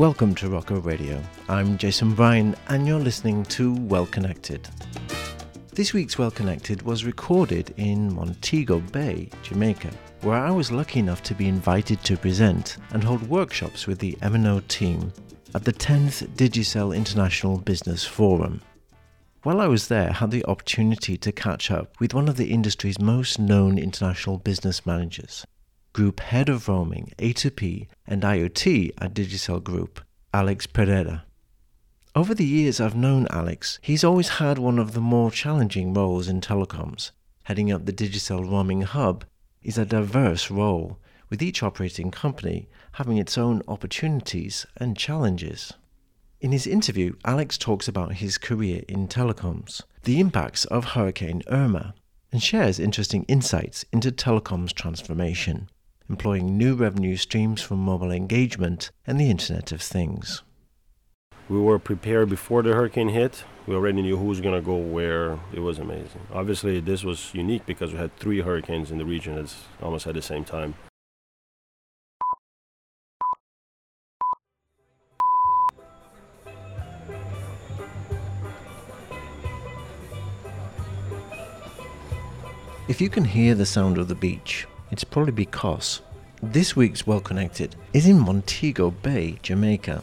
Welcome to Rocco Radio. I'm Jason Bryan, and you're listening to Well Connected. This week's Well Connected was recorded in Montego Bay, Jamaica, where I was lucky enough to be invited to present and hold workshops with the M&O team at the 10th Digicel International Business Forum. While I was there, I had the opportunity to catch up with one of the industry's most known international business managers, Group Head of Roaming, A2P, and IoT at Digicel Group, Alex Pereira. Over the years I've known Alex, he's always had one of the more challenging roles in telecoms. Heading up the Digicel Roaming Hub is a diverse role, with each operating company having its own opportunities and challenges. In his interview, Alex talks about his career in telecoms, the impacts of Hurricane Irma, and shares interesting insights into telecoms transformation employing new revenue streams from mobile engagement and the Internet of Things. We were prepared before the hurricane hit. We already knew who was going to go where. It was amazing. Obviously, this was unique because we had three hurricanes in the region at almost at the same time. If you can hear the sound of the beach, it's probably because this week's Well Connected is in Montego Bay, Jamaica.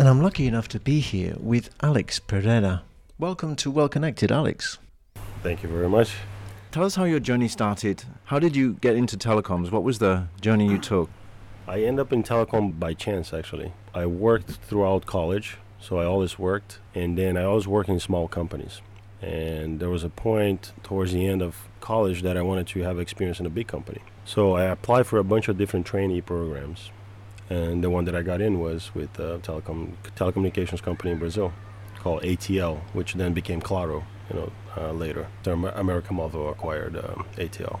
And I'm lucky enough to be here with Alex Pereira. Welcome to Well Connected, Alex. Thank you very much. Tell us how your journey started. How did you get into telecoms? What was the journey you took? I ended up in telecom by chance, actually. I worked throughout college, so I always worked, and then I always worked in small companies. And there was a point towards the end of college that I wanted to have experience in a big company. So I applied for a bunch of different trainee programs, and the one that I got in was with a telecom telecommunications company in Brazil called ATL, which then became Claro. You know, uh, later, American Móvil acquired um, ATL.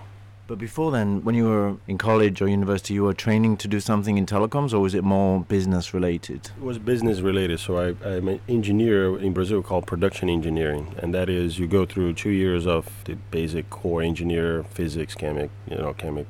But before then, when you were in college or university, you were training to do something in telecoms, or was it more business related? It was business related. So I, I'm an engineer in Brazil called production engineering, and that is you go through two years of the basic core engineer, physics, chemic, you know, chemic,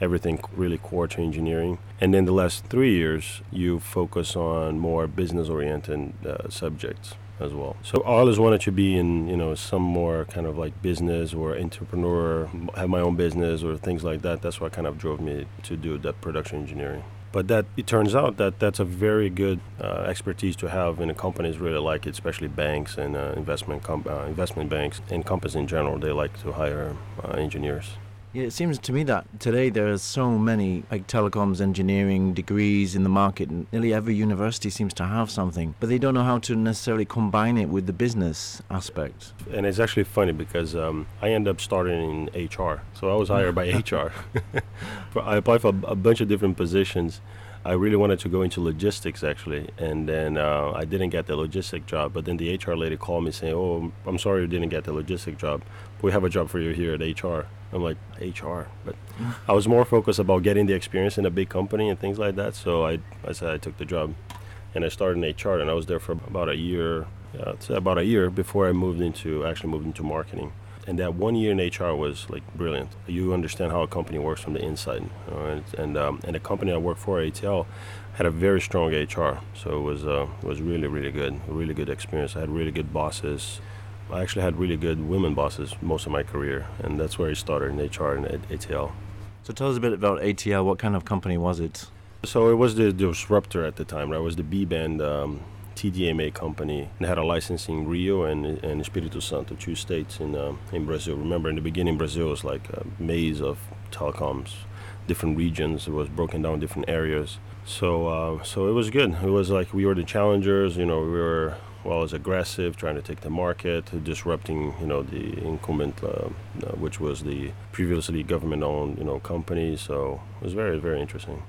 everything really core to engineering. And then the last three years, you focus on more business oriented uh, subjects as well. So I always wanted to be in, you know, some more kind of like business or entrepreneur, have my own business or things like that. That's what kind of drove me to do that production engineering. But that it turns out that that's a very good uh, expertise to have, and companies really like it, especially banks and uh, investment com- uh, investment banks and companies in general. They like to hire uh, engineers. Yeah, it seems to me that today there are so many like telecoms engineering degrees in the market, and nearly every university seems to have something, but they don't know how to necessarily combine it with the business aspect. And it's actually funny because um, I ended up starting in HR, so I was hired by HR. I applied for a bunch of different positions. I really wanted to go into logistics actually, and then uh, I didn't get the logistic job. But then the HR lady called me saying, "Oh, I'm sorry you didn't get the logistic job. We have a job for you here at HR." I'm like HR, but I was more focused about getting the experience in a big company and things like that. So I, I said I took the job, and I started in HR, and I was there for about a year, yeah, about a year before I moved into actually moved into marketing. And that one year in HR was like brilliant. You understand how a company works from the inside, you know, and and, um, and the company I worked for, ATL, had a very strong HR. So it was uh, it was really really good, a really good experience. I had really good bosses I actually had really good women bosses most of my career, and that's where I started in HR and at ATL. So tell us a bit about ATL. What kind of company was it? So it was the disruptor at the time. Right? It was the B band um, TDMA company. It had a license in Rio and, and Espírito Santo, two states in um, in Brazil. Remember, in the beginning, Brazil was like a maze of telecoms, different regions. It was broken down different areas. So uh, so it was good. It was like we were the challengers. You know, we were well as aggressive, trying to take the market, disrupting you know the incumbent, uh, uh, which was the previously government-owned you know company. So it was very very interesting.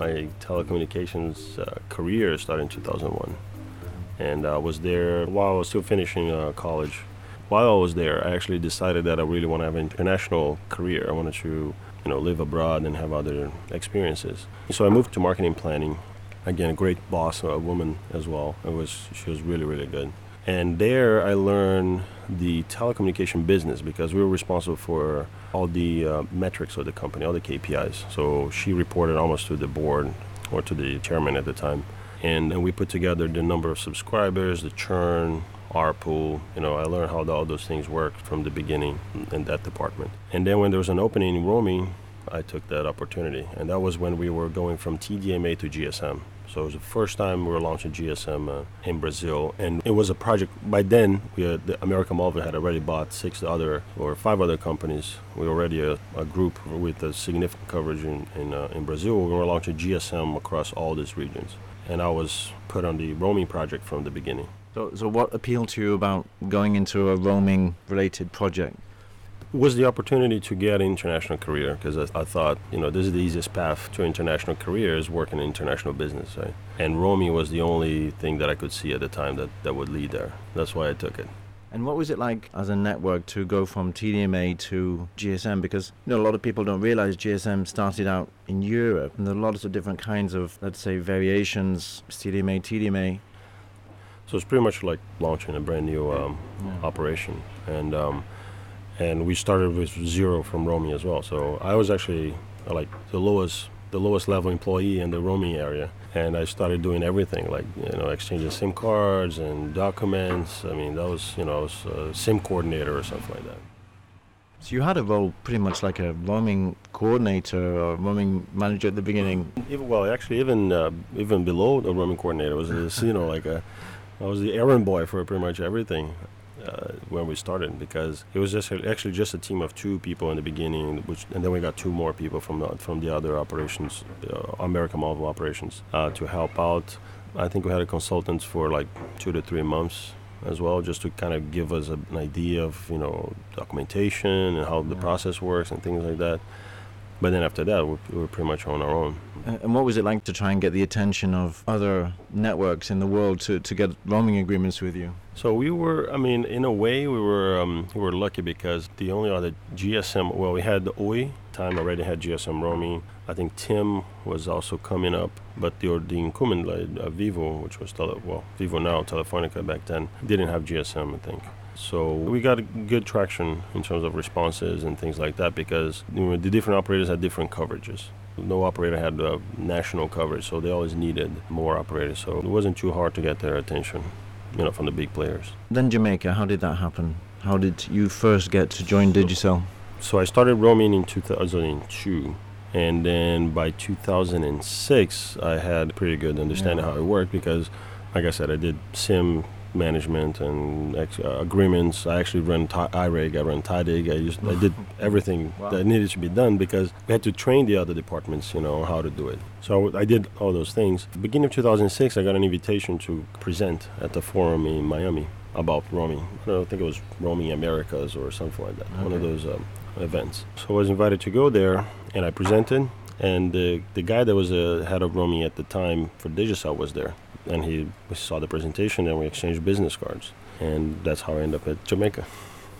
My telecommunications uh, career started in 2001, and I was there while I was still finishing uh, college while I was there, I actually decided that I really want to have an international career. I wanted to, you know, live abroad and have other experiences. So I moved to marketing planning. Again, a great boss, a woman as well. It was she was really really good. And there I learned the telecommunication business because we were responsible for all the uh, metrics of the company, all the KPIs. So she reported almost to the board or to the chairman at the time. And, we put together the number of subscribers, the churn, ARPU. You know, I learned how all those things work from the beginning in that department. And then when there was an opening in roaming, I took that opportunity. And that was when we were going from TDMA to GSM. So it was the first time we were launching GSM uh, in Brazil, and it was a project. By then, we had, the American Móvil had already bought six other or five other companies. We were already a, a group with a significant coverage in in, uh, in Brazil. We were launching GSM across all these regions, and I was put on the roaming project from the beginning. So, so what appealed to you about going into a roaming-related project? Was the opportunity to get an international career because I, I, thought, you know, this is the easiest path to international career is working in international business, right? And roaming was the only thing that I could see at the time that, that would lead there. That's why I took it. And what was it like as a network to go from TDMA to GSM? Because you know a lot of people don't realize GSM started out in Europe, and there are lots of different kinds of, let's say, variations. TDMA, TDMA. So it's pretty much like launching a brand new um, yeah. operation, and um, and we started with zero from roaming as well. So I was actually uh, like the lowest the lowest level employee in the roaming area, and I started doing everything like you know exchanging SIM cards and documents. I mean that was you know I was a SIM coordinator or something like that. So you had a role pretty much like a roaming coordinator or roaming manager at the beginning. Even, well, actually, even uh, even below the roaming coordinator was this, you know like a I was the errand boy for pretty much everything uh, when we started because it was just actually just a team of two people in the beginning, which and then we got two more people from the, from the other operations, uh, America Móvil operations, uh, to help out. I think we had a consultant for like two to three months as well, just to kind of give us a, an idea of you know documentation and how the process works and things like that. But then after that, we, we were pretty much on our own. And what was it like to try and get the attention of other networks in the world to, to get roaming agreements with you? So we were, I mean, in a way, we were um, we were lucky because the only other GSM, well, we had the Oi time already had GSM roaming. I think TIM was also coming up, but the the incumbent, like, uh, Vivo, which was tele, well, Vivo now, Telefonica back then, didn't have GSM, I think. So we got good traction in terms of responses and things like that because you know, the different operators had different coverages. No operator had uh, national coverage, so they always needed more operators. So it wasn't too hard to get their attention, you know, from the big players. Then Jamaica, how did that happen? How did you first get to join Digicel? So I started roaming in 2002 and then by 2006 i had a pretty good understanding yeah. how it worked because like i said i did sim management and ex- uh, agreements. I actually ran t- IREG, I ran TADIG. I used, I did everything wow. that needed to be done because we had to train the other departments, you know, how to do it. So I did all those things. Beginning of 2006, I got an invitation to present at the forum in Miami about roaming. I don't think it was Roaming Americas or something like that. Okay. One of those um, events. So I was invited to go there, and I presented. And the the guy that was a head of roaming at the time for Digicel was there and he we saw the presentation and we exchanged business cards and that's how I ended up at Jamaica.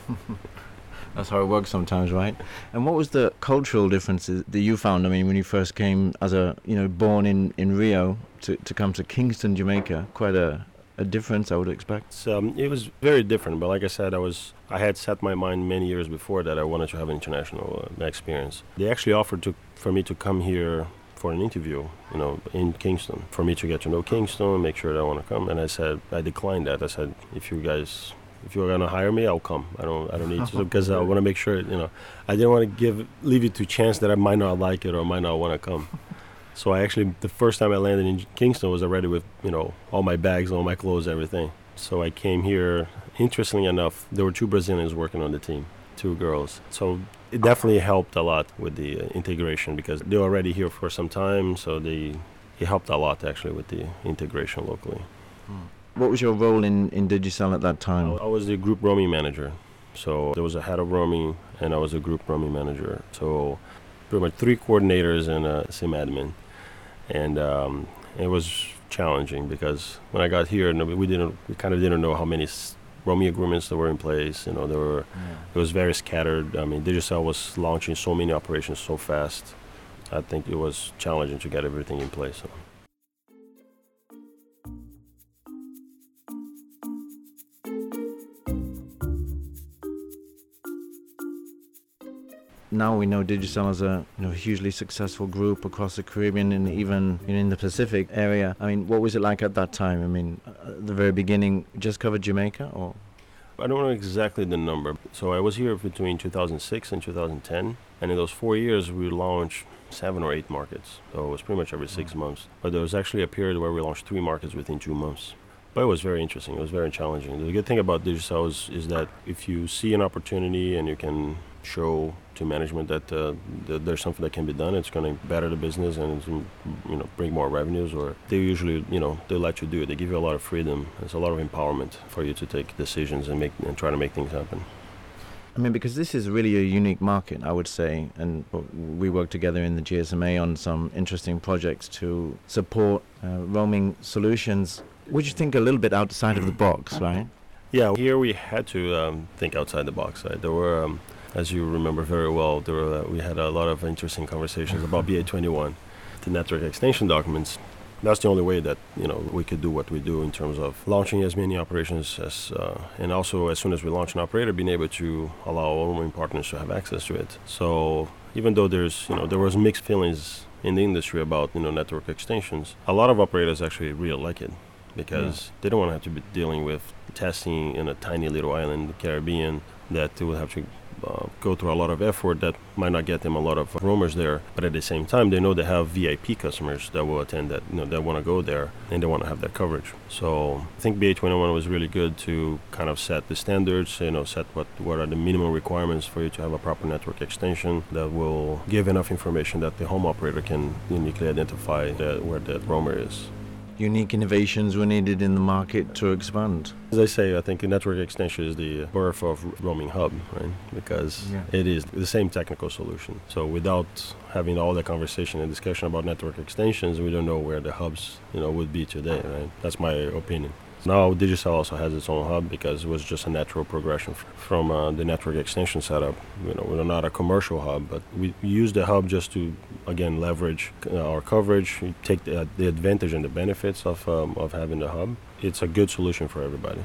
that's how it works sometimes, right? And what was the cultural differences that you found? I mean, when you first came as a you know born in in Rio to to come to Kingston, Jamaica, quite a a difference I would expect. Um, it was very different, but like I said, I was I had set my mind many years before that I wanted to have an international uh, experience. They actually offered to for me to come here for an interview, you know, in Kingston, for me to get to know Kingston, make sure that I want to come. And I said, I declined that. I said, if you guys, if you're gonna hire me, I'll come. I don't, I don't need to because I want to make sure, you know, I didn't want to give leave it to chance that I might not like it or might not want to come. so I actually, the first time I landed in Kingston was already with, you know, all my bags, all my clothes, everything. So I came here. Interestingly enough, there were two Brazilians working on the team, two girls. So it definitely helped a lot with the uh, integration because they're already here for some time, so they it helped a lot actually with the integration locally. Hmm. What was your role in, in Digicel at that time? I was the group roaming manager. So there was a head of roaming and I was a group roaming manager. So pretty much three coordinators and a sim admin. And um, it was challenging because when I got here, we didn't, we kind of didn't know how many roaming agreements that were in place. You know, there were yeah. it was very scattered. I mean, Digicel was launching so many operations so fast. I think it was challenging to get everything in place. So. Now we know Digicel as a you know, hugely successful group across the Caribbean and even in the Pacific area. I mean, what was it like at that time? I mean, at the very beginning, just covered Jamaica or? I don't know exactly the number. So I was here between 2006 and 2010, and in those four years we launched seven or eight markets. So it was pretty much every six mm. months. But there was actually a period where we launched three markets within two months. But it was very interesting. It was very challenging. The good thing about Digicel is, is that if you see an opportunity and you can show to management that, uh, that there's something that can be done, it's going to better the business and you know bring more revenues. Or they usually you know they let you do it. They give you a lot of freedom. There's a lot of empowerment for you to take decisions and make and try to make things happen. I mean, because this is really a unique market, I would say, and we work together in the GSMA on some interesting projects to support uh, roaming solutions would you think a little bit outside of the box, right? Yeah, here we had to um, think outside the box. Right? There were, um, as you remember very well, there were, uh, we had a lot of interesting conversations about BA21, the network extension documents. That's the only way that you know we could do what we do in terms of launching as many operations as, uh, and also as soon as we launch an operator, being able to allow all roaming partners to have access to it. So even though there's you know there was mixed feelings in the industry about you know network extensions, a lot of operators actually really like it because yeah. they don't want to have to be dealing with testing in a tiny little island in the Caribbean that they will have to uh, go through a lot of effort that might not get them a lot of roamers there. But at the same time, they know they have VIP customers that will attend that, you know, that want to go there and they want to have that coverage. So I think BA21 was really good to kind of set the standards, you know, set what, what are the minimum requirements for you to have a proper network extension that will give enough information that the home operator can uniquely identify where that roamer is unique innovations were needed in the market to expand. As I say, I think network extension is the birth of roaming hub, right? Because yeah. it is the same technical solution. So without having all the conversation and discussion about network extensions, we don't know where the hubs, you know, would be today, right? That's my opinion. Now Digicel also has its own hub because it was just a natural progression from uh, the network extension setup. You know, we're not a commercial hub, but we use the hub just to again leverage uh, our coverage, take the, uh, the, advantage and the benefits of um, of having the hub. It's a good solution for everybody.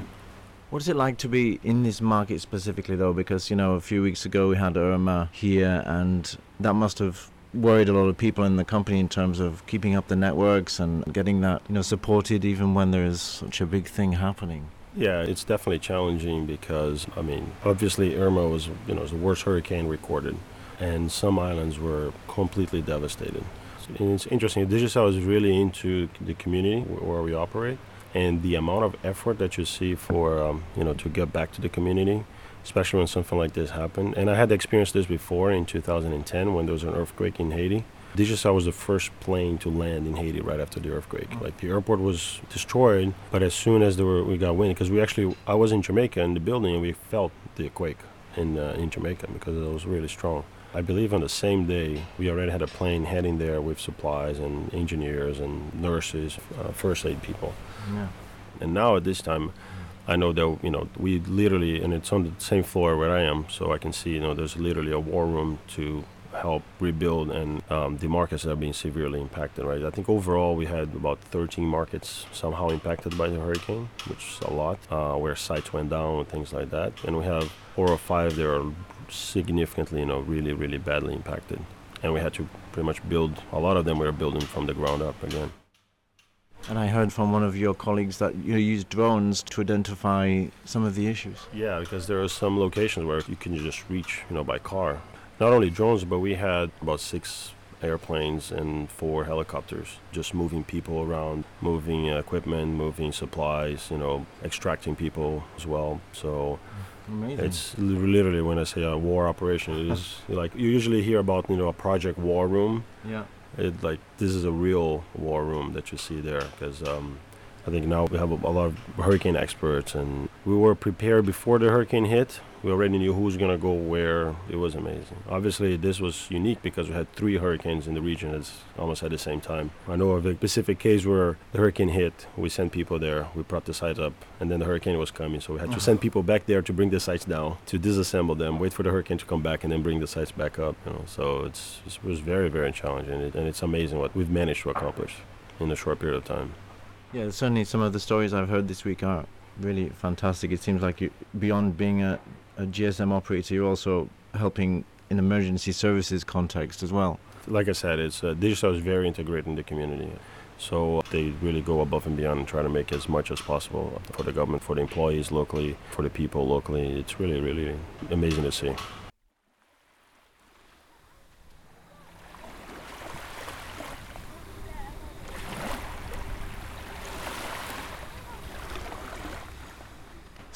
What is it like to be in this market specifically, though? Because you know, a few weeks ago we had Irma here, and that must have worried a lot of people in the company in terms of keeping up the networks and getting that you know supported even when there is such a big thing happening. Yeah, it's definitely challenging because I mean, obviously Irma was you know was the worst hurricane recorded, and some islands were completely devastated. And it's interesting. Digicel is really into the community where we operate, and the amount of effort that you see for um, you know to get back to the community especially when something like this happened. And I had experienced this before in 2010 when there was an earthquake in Haiti. Digicel was the first plane to land in Haiti right after the earthquake. Mm. Like the airport was destroyed, but as soon as there were, we got wind, because we actually, I was in Jamaica in the building and we felt the quake in uh, in Jamaica because it was really strong. I believe on the same day we already had a plane heading there with supplies and engineers and nurses, uh, first aid people. Yeah. And now at this time, I know that you know we literally, and it's on the same floor where I am, so I can see you know there's literally a war room to help rebuild and um, the markets that have been severely impacted. Right, I think overall we had about 13 markets somehow impacted by the hurricane, which is a lot, uh, where sites went down and things like that, and we have four or five that are significantly, you know, really really badly impacted, and we had to pretty much build a lot of them. We are building from the ground up again. And I heard from one of your colleagues that you use drones to identify some of the issues. Yeah, because there are some locations where you can just reach, you know, by car. Not only drones, but we had about six airplanes and four helicopters just moving people around, moving equipment, moving supplies, you know, extracting people as well. So Amazing. it's literally when I say a war operation, it is like you usually hear about, you know, a project war room. Yeah it like this is a real war room that you see there because um, I think now we have a, a, lot of hurricane experts, and we were prepared before the hurricane hit. We already knew who was going to go where. It was amazing. Obviously, this was unique because we had three hurricanes in the region at almost at the same time. I know of a specific case where the hurricane hit. We sent people there. We propped the sites up, and then the hurricane was coming, so we had to send people back there to bring the sites down, to disassemble them, wait for the hurricane to come back, and then bring the sites back up. You know, so it's it was very very challenging, and it's amazing what we've managed to accomplish in a short period of time. Yeah, certainly some of the stories I've heard this week are really fantastic. It seems like you, beyond being a, a GSM operator, you're also helping in emergency services context as well. Like I said, it's uh, Digicel is very integrated in the community. So they really go above and beyond and try to make as much as possible for the government, for the employees locally, for the people locally. It's really, really amazing to see.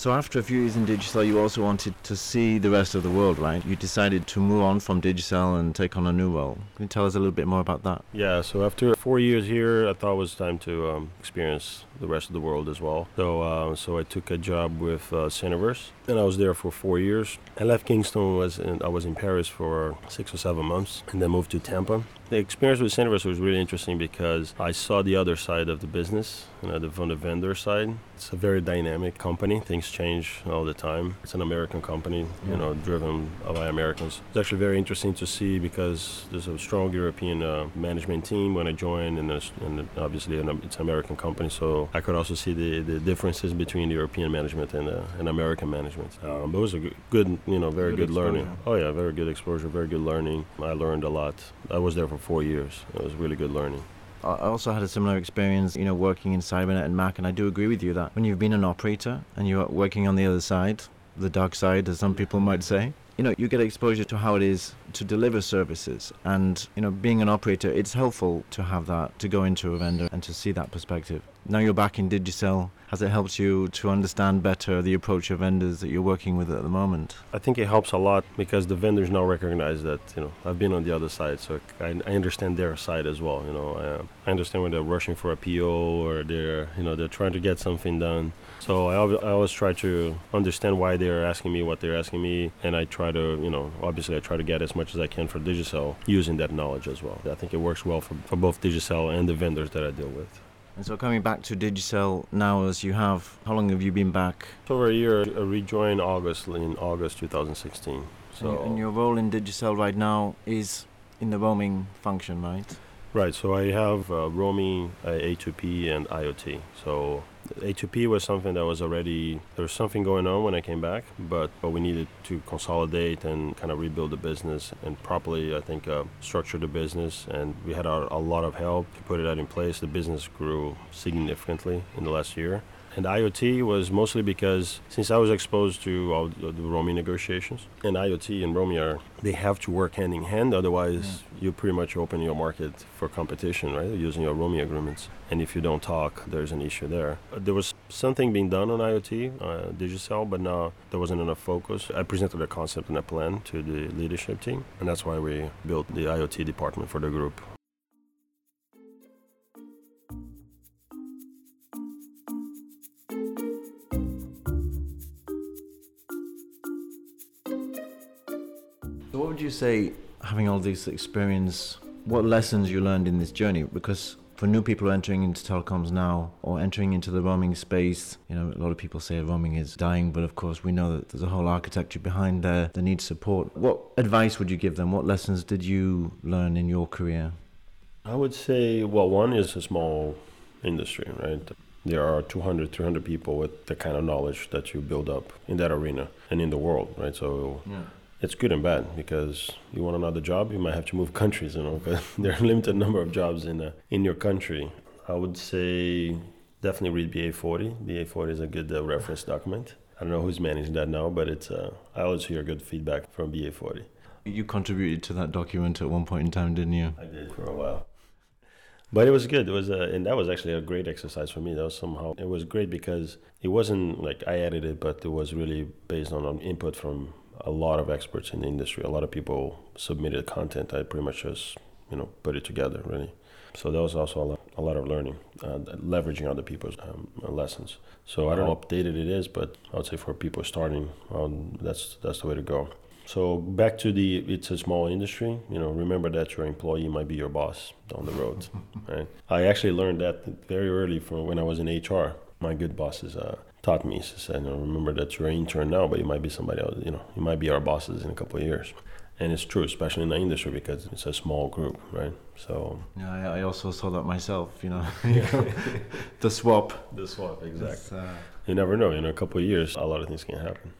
So after a few years in Digicel, you also wanted to see the rest of the world, right? You decided to move on from Digicel and take on a new role. Can you tell us a little bit more about that? Yeah, so after four years here, I thought it was time to um, experience the rest of the world as well. So, uh, so I took a job with uh, Syniverse, and I was there for four years. I left Kingston. Was in, I was in Paris for six or seven months, and then moved to Tampa. The experience with Syniverse was really interesting because I saw the other side of the business, you know, the, from the vendor side. It's a very dynamic company. Things change all the time. It's an American company, you know, driven by Americans. It's actually very interesting to see because there's a strong European uh, management team when I joined, and, and obviously it's an American company. So I could also see the, the differences between the European management and, uh, and American management. Um, but it was a good, you know, very good, good learning. Oh yeah, very good exposure, very good learning. I learned a lot. I was there for four years. It was really good learning. I also had a similar experience, you know, working in Cybernet and Mac, and I do agree with you that when you've been an operator and you're working on the other side, the dark side, as some people might say, you know, you get exposure to how it is to deliver services. And, you know, being an operator, it's helpful to have that, to go into a vendor and to see that perspective. Now you're back in Digicel. Has it helped you to understand better the approach of vendors that you're working with at the moment? I think it helps a lot because the vendors now recognize that, you know, I've been on the other side, so I, I understand their side as well. You know, I, uh, I understand when they're rushing for a PO or they're, you know, they're trying to get something done so I, I always try to understand why they're asking me what they're asking me, and I try to, you know, obviously I try to get as much as I can for Digicel using that knowledge as well. I think it works well for, for both Digicel and the vendors that I deal with. And so coming back to Digicel now as you have, how long have you been back? Over a year. I rejoined August in August 2016. So and your role in Digicel right now is in the roaming function, right? Right. So I have uh, roaming, uh, A2P, and IoT. So A2P was something that was already there was something going on when I came back, but but we needed to consolidate and kind of rebuild the business and properly, I think, uh, structure the business. And we had a, a lot of help to put that in place. The business grew significantly in the last year. And IoT was mostly because since I was exposed to all the, roaming negotiations, and IoT and roaming are they have to work hand in hand. Otherwise, yeah. you pretty much open your market for competition, right? Using your roaming agreements. And if you don't talk, there's an issue there. There was something being done on IoT, uh, Digicel, but now there wasn't enough focus. I presented a concept and a plan to the leadership team, and that's why we built the IoT department for the group. Would you say, having all this experience, what lessons you learned in this journey? Because for new people entering into telecoms now or entering into the roaming space, you know, a lot of people say roaming is dying, but of course we know that there's a whole architecture behind there that needs support. What advice would you give them? What lessons did you learn in your career? I would say, well, one is a small industry, right? There are 200, 300 people with the kind of knowledge that you build up in that arena and in the world, right? So yeah it's good and bad because you want another job, you might have to move countries, you know, because there are a limited number of jobs in uh, in your country. I would say definitely read BA40. BA40 is a good uh, reference document. I don't know who's managing that now, but it's uh, I always hear good feedback from BA40. You contributed to that document at one point in time, didn't you? I did for a while. But it was good. It was, a, uh, and that was actually a great exercise for me. That was somehow it was great because it wasn't like I edited, but it was really based on, on input from a lot of experts in the industry. A lot of people submitted content. I pretty much just you know put it together really. So that was also a lot, a lot of learning, uh, leveraging other people's um, lessons. So I don't know how updated it is, but I would say for people starting, um, that's that's the way to go. So back to the, it's a small industry. You know, remember that your employee might be your boss down the road. right? I actually learned that very early from when I was in HR. My good boss bosses uh, taught me. He said, you know, remember that you're an intern now, but you might be somebody else. You know, you might be our bosses in a couple of years. And it's true, especially in the industry because it's a small group, right? So yeah, I, I also saw that myself. You know, the swap. The swap, exactly. Uh, you never know. In a couple of years, a lot of things can happen.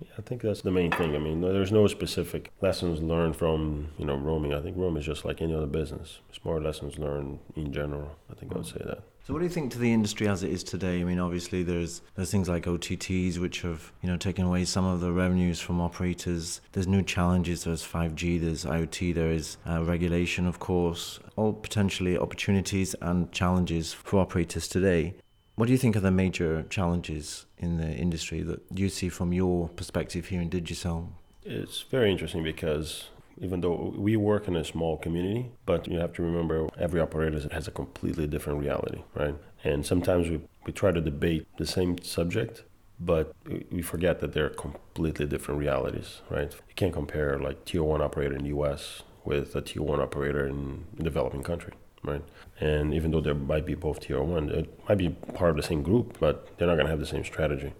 Yeah, I think that's the main thing. I mean, there's no specific lessons learned from you know roaming. I think roaming is just like any other business. It's more lessons learned in general. I think I would say that. So, what do you think to the industry as it is today? I mean, obviously, there's there's things like OTTs which have you know taken away some of the revenues from operators. There's new challenges. There's 5G. There's IoT. There is uh, regulation, of course. All potentially opportunities and challenges for operators today. What do you think are the major challenges in the industry that you see from your perspective here in Digicel? It's very interesting because even though we work in a small community, but you have to remember every operator has a completely different reality, right? And sometimes we, we try to debate the same subject, but we forget that they're completely different realities, right? You can't compare like tier one operator in the US with a tier one operator in a developing country, right? And even though there might be both tier one, it might be part of the same group, but they're not going to have the same strategy.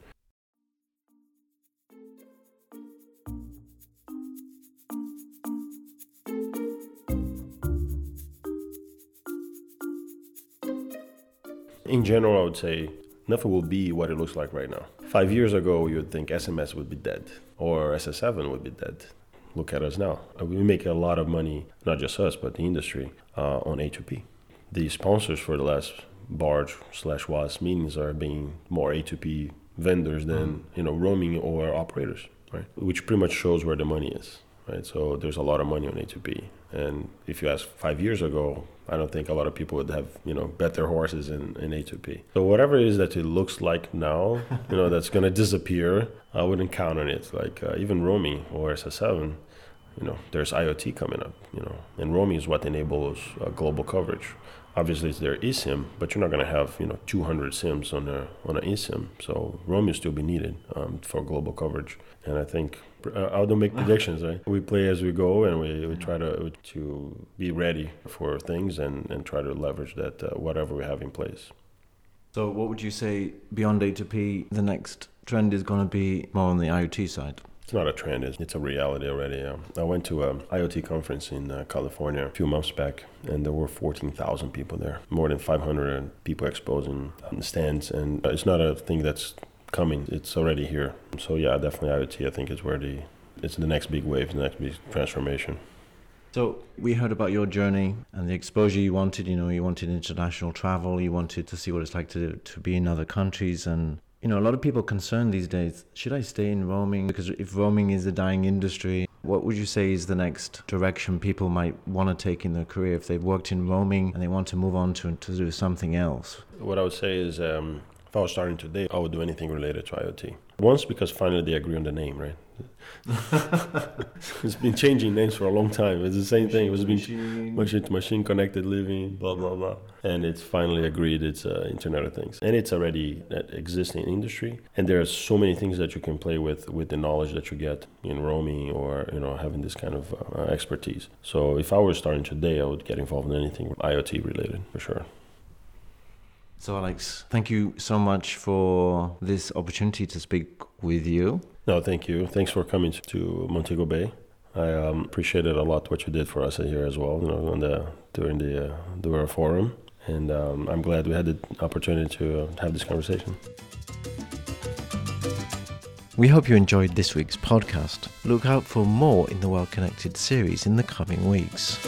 In general, I would say nothing will be what it looks like right now. Five years ago, you would think SMS would be dead or SS7 would be dead. Look at us now. Uh, we make a lot of money, not just us, but the industry, uh, on A2P. The sponsors for the last BARG slash WAS meetings are being more A2P vendors than mm. you know roaming or operators, right? Which pretty much shows where the money is, right? So there's a lot of money on A2P, and if you ask five years ago, I don't think a lot of people would have, you know, bet their horses in, in A2P. So whatever it is that it looks like now, you know, that's going to disappear, I wouldn't count on it. Like uh, even roaming or SS7, you know, there's IoT coming up, you know, and roaming is what enables uh, global coverage. Obviously, it's their but you're not going to have, you know, 200 SIMs on a on an eSIM. So roaming will still be needed um, for global coverage. And I think I don't make predictions. Right? We play as we go, and we, we try to to be ready for things and, and try to leverage that uh, whatever we have in place. So, what would you say beyond A2P? The next trend is going to be more on the IoT side. It's not a trend; it's, it's a reality already. I went to an IoT conference in uh, California a few months back, and there were 14,000 people there, more than 500 people exposing on the stands, and it's not a thing that's coming. It's already here. So yeah, definitely IoT. I think is where the it's the next big wave, the next big transformation. So we heard about your journey and the exposure you wanted. You know, you wanted international travel. You wanted to see what it's like to to be in other countries. And you know, a lot of people concerned these days. Should I stay in roaming? Because if roaming is a dying industry, what would you say is the next direction people might want to take in their career if they've worked in roaming and they want to move on to to do something else? What I would say is. Um, if I was starting today, I would do anything related to IoT. Once, because finally they agree on the name, right? it's been changing names for a long time. It's the same thing. It was been machine to machine connected living, blah blah blah, and it's finally agreed. It's uh, Internet of Things, and it's already that existing industry. And there are so many things that you can play with with the knowledge that you get in roaming or you know having this kind of uh, expertise. So if I were starting today, I would get involved in anything IoT related for sure. So, Alex, thank you so much for this opportunity to speak with you. No, thank you. Thanks for coming to Montego Bay. I um, appreciated a lot what you did for us here as well, you know, the, during the uh, Dura Forum. And um, I'm glad we had the opportunity to uh, have this conversation. We hope you enjoyed this week's podcast. Look out for more in the Well Connected series in the coming weeks.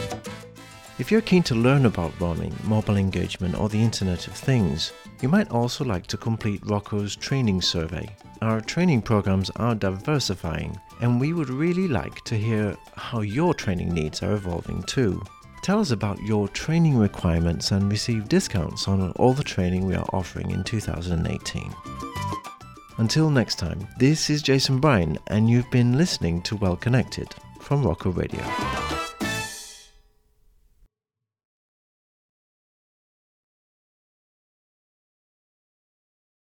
If you're keen to learn about roaming, mobile engagement, or the Internet of Things, you might also like to complete Rocco's training survey. Our training programs are diversifying, and we would really like to hear how your training needs are evolving too. Tell us about your training requirements and receive discounts on all the training we are offering in 2018. Until next time, this is Jason Bryan, and you've been listening to Well Connected from Rocco Radio.